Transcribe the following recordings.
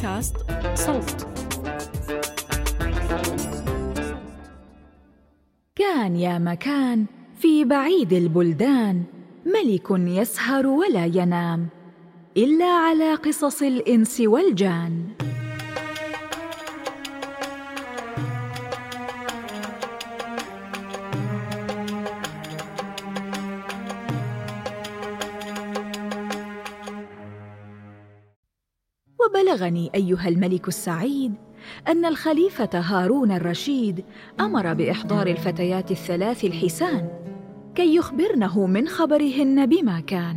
بودكاست صوت. كان يا مكان في بعيد البلدان ملك يسهر ولا ينام إلا على قصص الإنس والجان. وبلغني أيها الملك السعيد أن الخليفة هارون الرشيد أمر بإحضار الفتيات الثلاث الحسان كي يخبرنه من خبرهن بما كان.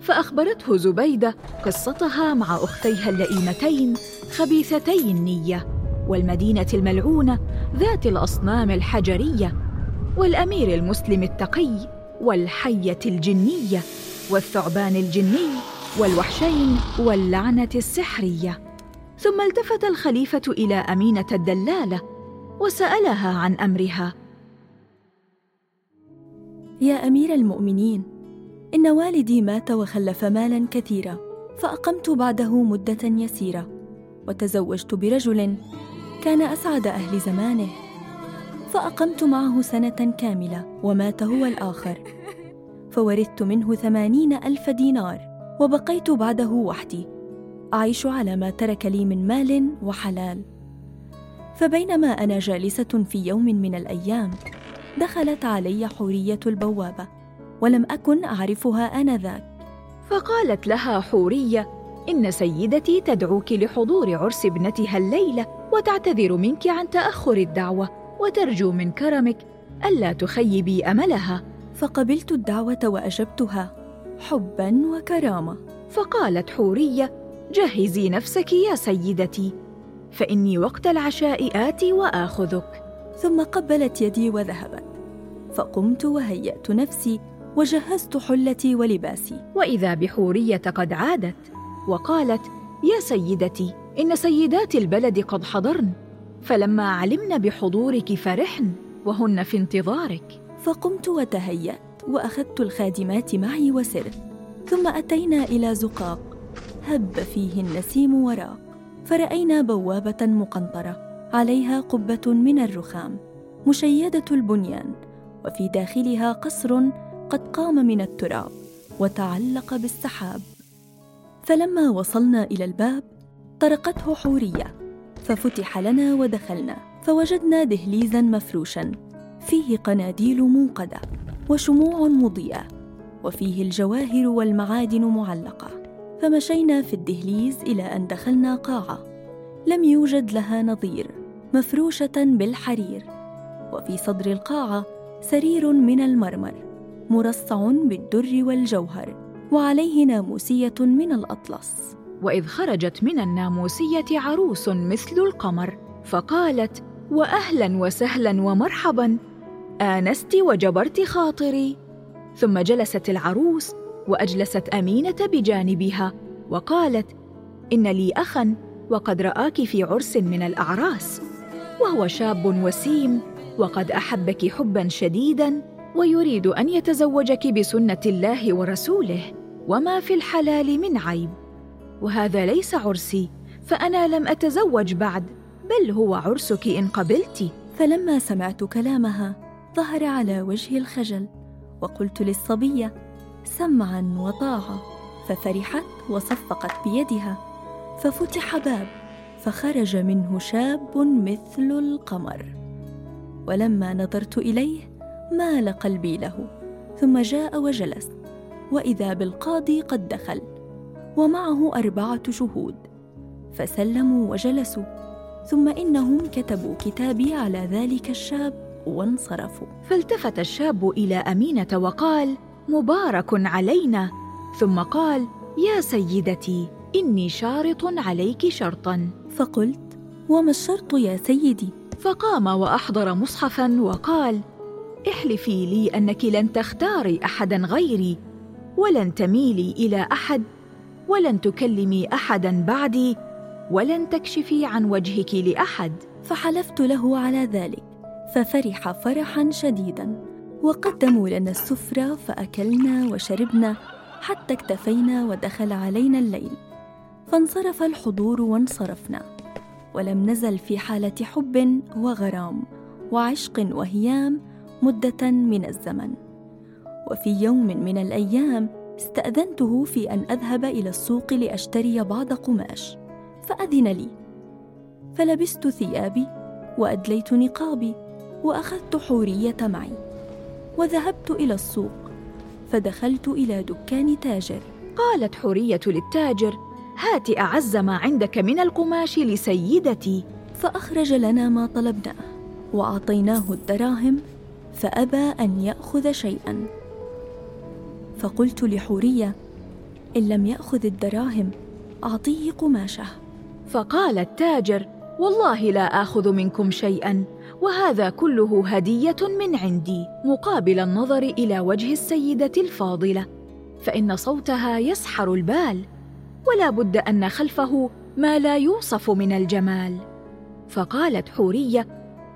فأخبرته زبيدة قصتها مع أختيها اللئيمتين خبيثتي النية والمدينة الملعونة ذات الأصنام الحجرية والأمير المسلم التقي والحية الجنية والثعبان الجني والوحشين واللعنة السحرية. ثم التفت الخليفة إلى أمينة الدلالة وسألها عن أمرها. يا أمير المؤمنين إن والدي مات وخلف مالا كثيرا فأقمت بعده مدة يسيرة وتزوجت برجل كان أسعد أهل زمانه فأقمت معه سنة كاملة ومات هو الآخر فورثت منه ثمانين ألف دينار. وبقيت بعده وحدي. أعيش على ما ترك لي من مال وحلال. فبينما أنا جالسة في يوم من الأيام دخلت علي حورية البوابة ولم أكن أعرفها انذاك فقالت لها حورية إن سيدتي تدعوك لحضور عرس ابنتها الليلة وتعتذر منك عن تأخر الدعوة وترجو من كرمك ألا تخيبي أملها. فقبلت الدعوة وأجبتها. حبا وكرامة. فقالت حورية جهزي نفسك يا سيدتي فإني وقت العشاء آتي وآخذك. ثم قبلت يدي وذهبت. فقمت وهيأت نفسي وجهزت حلتي ولباسي. وإذا بحورية قد عادت وقالت يا سيدتي إن سيدات البلد قد حضرن فلما علمن بحضورك فرحن وهن في انتظارك. فقمت وتهيأت. وأخذت الخادمات معي وسرت ثم أتينا إلى زقاق. هب فيه النسيم وراق. فرأينا بوابة مقنطرة. عليها قبة من الرخام. مشيدة البنيان. وفي داخلها قصر قد قام من التراب. وتعلق بالسحاب. فلما وصلنا إلى الباب طرقته حورية. ففتح لنا ودخلنا. فوجدنا دهليزا مفروشا. فيه قناديل موقده وشموع مضيئة وفيه الجواهر والمعادن معلقة. فمشينا في الدهليز إلى أن دخلنا قاعة. لم يوجد لها نظير مفروشة بالحرير. وفي صدر القاعة سرير من المرمر مرصع بالدر والجوهر وعليه ناموسية من الأطلس. وإذ خرجت من الناموسية عروس مثل القمر فقالت واهلا وسهلا ومرحبا. آنست وجبرت خاطري ثم جلست العروس وأجلست أمينة بجانبها وقالت إن لي اخا وقد رآك في عرس من الأعراس وهو شاب وسيم وقد أحبك حبا شديدا ويريد أن يتزوجك بسنة الله ورسوله وما في الحلال من عيب وهذا ليس عرسي فأنا لم أتزوج بعد بل هو عرسك إن قبلت. فلما سمعت كلامها ظهر على وجهي الخجل وقلت للصبية سمعا وطاعه ففرحت وصفقت بيدها. ففتح باب فخرج منه شاب مثل القمر. ولما نظرت إليه مال قلبي له. ثم جاء وجلس. وإذا بالقاضي قد دخل. ومعه أربعة شهود. فسلموا وجلسوا. ثم إنهم كتبوا كتابي على ذلك الشاب وانصرفوا. فالتفت الشاب إلى أمينة وقال مبارك علينا. ثم قال يا سيدتي إني شارط عليك شرطا. فقلت وما الشرط يا سيدي؟ فقام وأحضر مصحفا وقال احلفي لي أنك لن تختاري احدا غيري ولن تميلي إلى أحد ولن تكلمي احدا بعدي ولن تكشفي عن وجهك لأحد. فحلفت له على ذلك. ففرح فرحا شديدا. وقدموا لنا السفرة فأكلنا وشربنا حتى اكتفينا ودخل علينا الليل. فانصرف الحضور وانصرفنا. ولم نزل في حالة حب وغرام وعشق وهيام مدة من الزمن. وفي يوم من الأيام استأذنته في أن أذهب إلى السوق لأشتري بعض قماش. فأذن لي. فلبست ثيابي وأدليت نقابي. وأخذت حورية معي وذهبت إلى السوق فدخلت إلى دكان تاجر. قالت حورية للتاجر هات أعز ما عندك من القماش لسيدتي. فأخرج لنا ما طلبناه وأعطيناه الدراهم فأبى أن يأخذ شيئا. فقلت لحورية إن لم يأخذ الدراهم أعطيه قماشه. فقال التاجر والله لا آخذ منكم شيئا. وهذا كله هدية من عندي مقابل النظر إلى وجه السيدة الفاضلة. فإن صوتها يسحر البال ولا بد أن خلفه ما لا يوصف من الجمال. فقالت حورية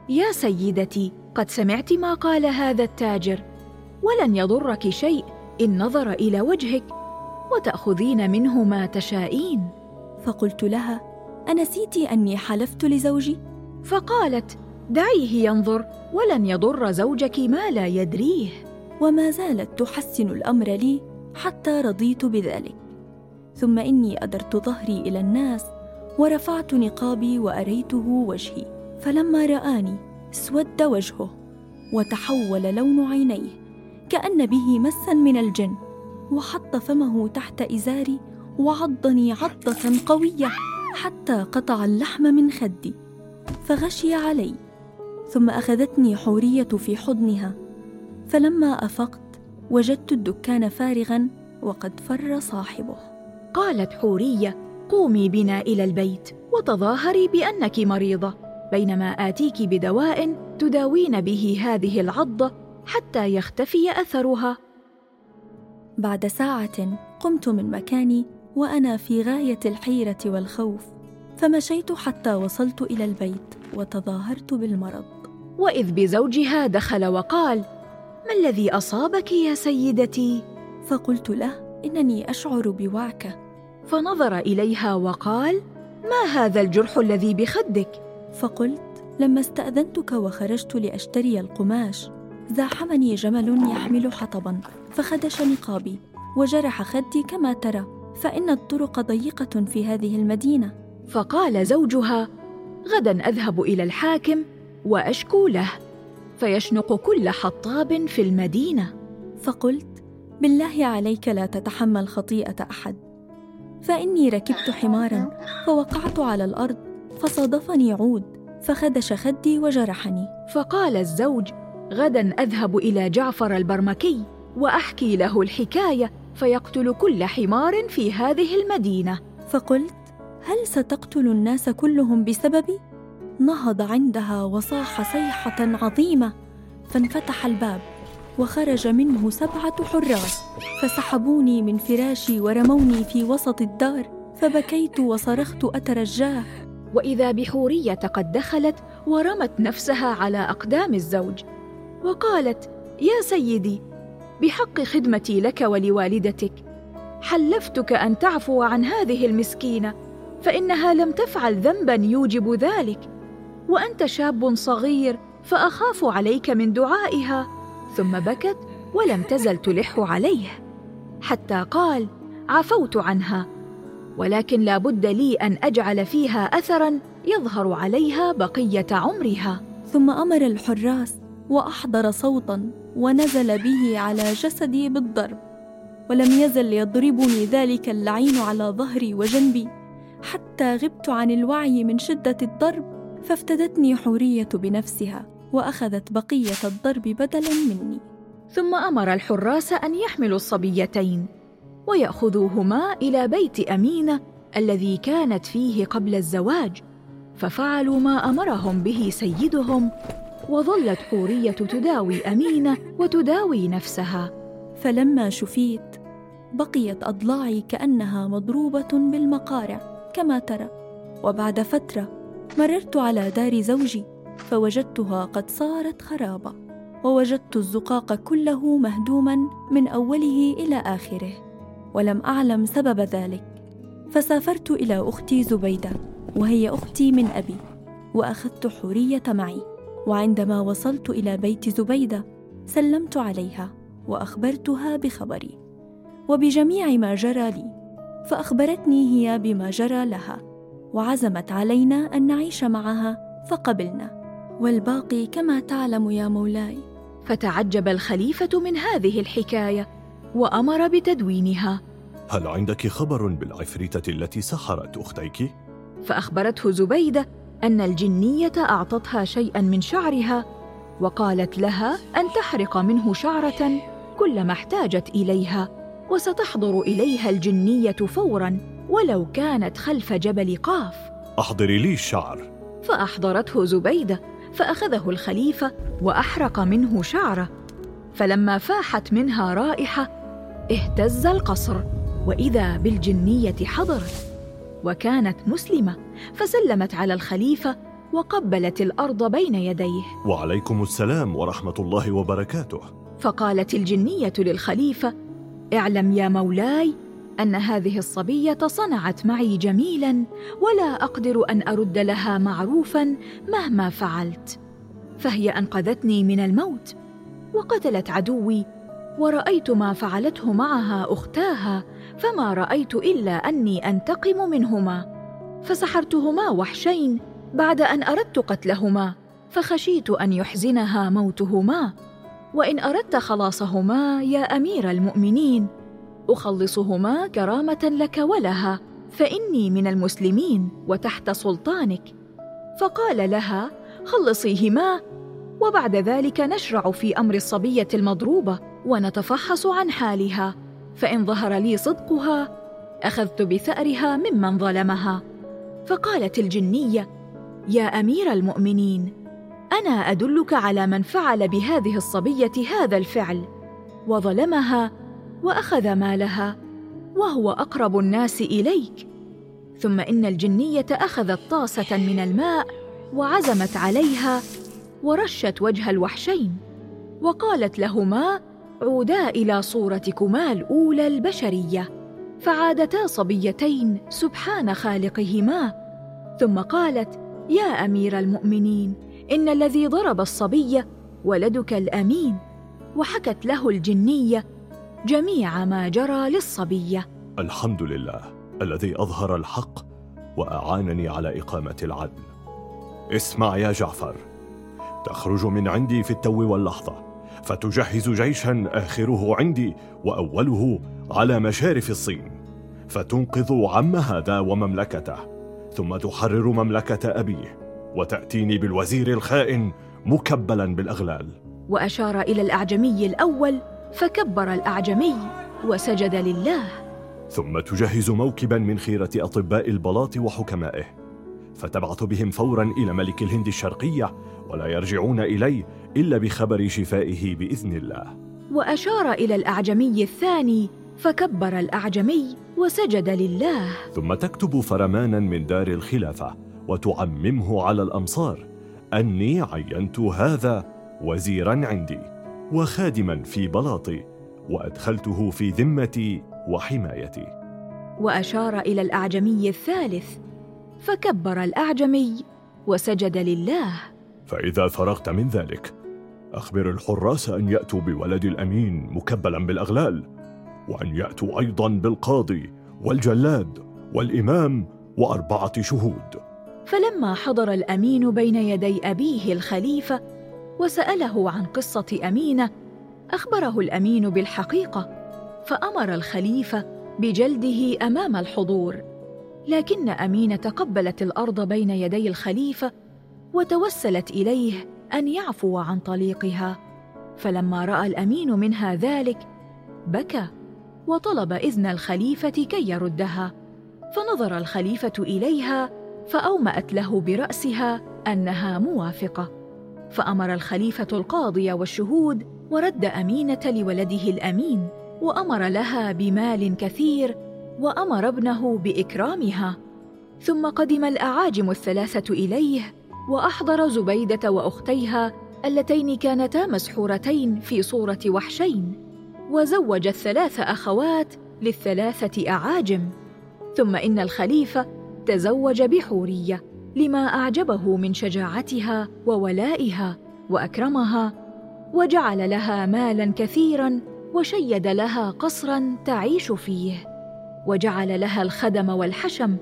يا سيدتي قد سمعت ما قال هذا التاجر ولن يضرك شيء إن نظر إلى وجهك وتأخذين منه ما تشائين فقلت لها انسيت أني حلفت لزوجي؟ فقالت دعيه ينظر ولن يضر زوجك ما لا يدريه. وما زالت تحسن الأمر لي حتى رضيت بذلك. ثم إني أدرت ظهري إلى الناس ورفعت نقابي وأريته وجهي. فلما رآني اسود وجهه وتحول لون عينيه كأن به مسا من الجن. وحط فمه تحت إزاري وعضني عضة قوية حتى قطع اللحم من خدي. فغشي علي ثم أخذتني حورية في حضنها. فلما أفقت وجدت الدكان فارغا وقد فر صاحبه. قالت حورية قومي بنا إلى البيت وتظاهري بأنك مريضة بينما آتيك بدواء تداوين به هذه العضه حتى يختفي أثرها. بعد ساعة قمت من مكاني وأنا في غاية الحيرة والخوف. فمشيت حتى وصلت إلى البيت وتظاهرت بالمرض. وإذ بزوجها دخل وقال ما الذي أصابك يا سيدتي؟ فقلت له إنني أشعر بوعكه فنظر إليها وقال ما هذا الجرح الذي بخدك؟ فقلت لما استأذنتك وخرجت لأشتري القماش زاحمني جمل يحمل حطبا فخدش نقابي وجرح خدي كما ترى فإن الطرق ضيقة في هذه المدينة. فقال زوجها غدا أذهب إلى الحاكم وأشكو له فيشنق كل حطاب في المدينة. فقلت بالله عليك لا تتحمل خطيئة أحد. فإني ركبت حمارا فوقعت على الأرض فصادفني عود فخدش خدي وجرحني. فقال الزوج غدا أذهب إلى جعفر البرمكي وأحكي له الحكاية فيقتل كل حمار في هذه المدينة. فقلت هل ستقتل الناس كلهم بسببي؟ نهض عندها وصاح صيحة عظيمة فانفتح الباب وخرج منه سبعة حراس. فسحبوني من فراشي ورموني في وسط الدار فبكيت وصرخت أترجاه. وإذا بحورية قد دخلت ورمت نفسها على أقدام الزوج وقالت يا سيدي بحق خدمتي لك ولوالدتك حلفتك أن تعفو عن هذه المسكينة. فإنها لم تفعل ذنبا يوجب ذلك. وأنت شاب صغير فأخاف عليك من دعائها. ثم بكت ولم تزل تلح عليه. حتى قال عفوت عنها. ولكن لا بد لي أن أجعل فيها اثرا يظهر عليها بقية عمرها. ثم أمر الحراس وأحضر صوتا ونزل به على جسدي بالضرب. ولم يزل يضربني ذلك اللعين على ظهري وجنبي. حتى غبت عن الوعي من شدة الضرب فافتدتني حورية بنفسها وأخذت بقية الضرب بدلا مني. ثم أمر الحراس أن يحملوا الصبيتين ويأخذوهما إلى بيت أمينة الذي كانت فيه قبل الزواج ففعلوا ما أمرهم به سيدهم وظلت حورية تداوي أمينة وتداوي نفسها. فلما شفيت بقيت أضلاعي كأنها مضروبة بالمقارع. كما ترى. وبعد فترة مررت على دار زوجي فوجدتها قد صارت خرابة ووجدت الزقاق كله مهدوما من أوله إلى آخره ولم أعلم سبب ذلك. فسافرت إلى أختي زبيدة وهي أختي من أبي وأخذت حورية معي. وعندما وصلت إلى بيت زبيدة سلمت عليها وأخبرتها بخبري. وبجميع ما جرى لي فأخبرتني هي بما جرى لها وعزمت علينا أن نعيش معها فقبلنا. والباقي كما تعلم يا مولاي. فتعجب الخليفة من هذه الحكاية وأمر بتدوينها. هل عندك خبر بالعفريتة التي سحرت أختيك؟ فأخبرته زبيدة أن الجنية أعطتها شيئا من شعرها وقالت لها أن تحرق منه شعرة كلما احتاجت إليها. وستحضر إليها الجنية فورا ولو كانت خلف جبل قاف. أحضري لي الشعر. فأحضرته زبيدة فأخذه الخليفة وأحرق منه شعره. فلما فاحت منها رائحة اهتز القصر وإذا بالجنية حضرت. وكانت مسلمة فسلمت على الخليفة وقبلت الأرض بين يديه. وعليكم السلام ورحمة الله وبركاته. فقالت الجنية للخليفة اعلم يا مولاي أن هذه الصبية صنعت معي جميلا ولا أقدر أن أرد لها معروفا مهما فعلت. فهي أنقذتني من الموت وقتلت عدوي ورأيت ما فعلته معها أختاها فما رأيت إلا أني أنتقم منهما. فسحرتهما وحشين بعد أن أردت قتلهما فخشيت أن يحزنها موتهما. وإن أردت خلاصهما يا أمير المؤمنين. أخلصهما كرامة لك ولها فإني من المسلمين وتحت سلطانك. فقال لها خلصيهما وبعد ذلك نشرع في أمر الصبية المضروبة ونتفحص عن حالها. فإن ظهر لي صدقها أخذت بثأرها ممن ظلمها. فقالت الجنية يا أمير المؤمنين أنا أدلك على من فعل بهذه الصبية هذا الفعل وظلمها وأخذ مالها وهو أقرب الناس إليك. ثم إن الجنية أخذت طاسة من الماء وعزمت عليها ورشت وجه الوحشين وقالت لهما عودا إلى صورتكما الأولى البشرية فعادتا صبيتين سبحان خالقهما. ثم قالت يا أمير المؤمنين إن الذي ضرب الصبيه ولدك الأمين وحكت له الجنيه جميع ما جرى للصبيه الحمد لله الذي أظهر الحق وأعانني على إقامة العدل. اسمع يا جعفر تخرج من عندي في التو واللحظة فتجهز جيشا آخره عندي وأوله على مشارف الصين فتنقذ عم هذا ومملكته ثم تحرر مملكة أبيه. وتأتيني بالوزير الخائن مكبلا بالأغلال. وأشار إلى الأعجمي الأول فكبر الأعجمي وسجد لله. ثم تجهز موكبا من خيرة أطباء البلاط وحكمائه. فتبعث بهم فورا إلى ملك الهند الشرقية ولا يرجعون إليه إلا بخبر شفائه بإذن الله. وأشار إلى الأعجمي الثاني فكبر الأعجمي وسجد لله. ثم تكتب فرمانا من دار الخلافة وتعممه على الأمصار. أني عينت هذا وزيرا عندي وخادما في بلاطي وأدخلته في ذمتي وحمايتي. وأشار إلى الأعجمي الثالث فكبر الأعجمي وسجد لله. فإذا فرغت من ذلك أخبر الحراس أن يأتوا بولد الأمين مكبلا بالأغلال وأن يأتوا أيضا بالقاضي والجلاد والإمام وأربعة شهود. فلما حضر الأمين بين يدي أبيه الخليفة وسأله عن قصة أمينة أخبره الأمين بالحقيقة فأمر الخليفة بجلده أمام الحضور. لكن أمينة قبلت الأرض بين يدي الخليفة وتوسلت إليه أن يعفو عن طليقها. فلما رأى الأمين منها ذلك بكى وطلب إذن الخليفة كي يردها. فنظر الخليفة إليها فأومأت له برأسها أنها موافقة. فأمر الخليفة القاضي والشهود ورد أمينة لولده الأمين وأمر لها بمال كثير وأمر ابنه بإكرامها. ثم قدم الأعاجم الثلاثة إليه وأحضر زبيدة وأختيها اللتين كانتا مسحورتين في صورة وحشين. وزوج الثلاث أخوات للثلاثة أعاجم. ثم إن الخليفة تزوج بحورية لما أعجبه من شجاعتها وولائها وأكرمها وجعل لها مالا كثيرا وشيد لها قصرا تعيش فيه وجعل لها الخدم والحشم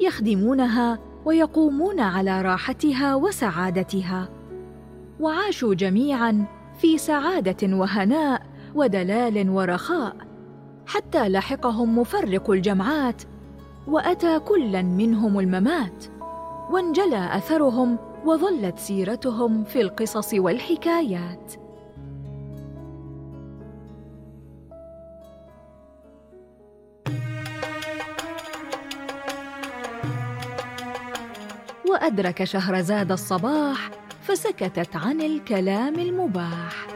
يخدمونها ويقومون على راحتها وسعادتها. وعاشوا جميعا في سعادة وهناء ودلال ورخاء حتى لحقهم مفرق الجمعات وأتى كلا منهم الممات وانجلى أثرهم وظلت سيرتهم في القصص والحكايات. وأدرك شهرزاد الصباح فسكتت عن الكلام المباح.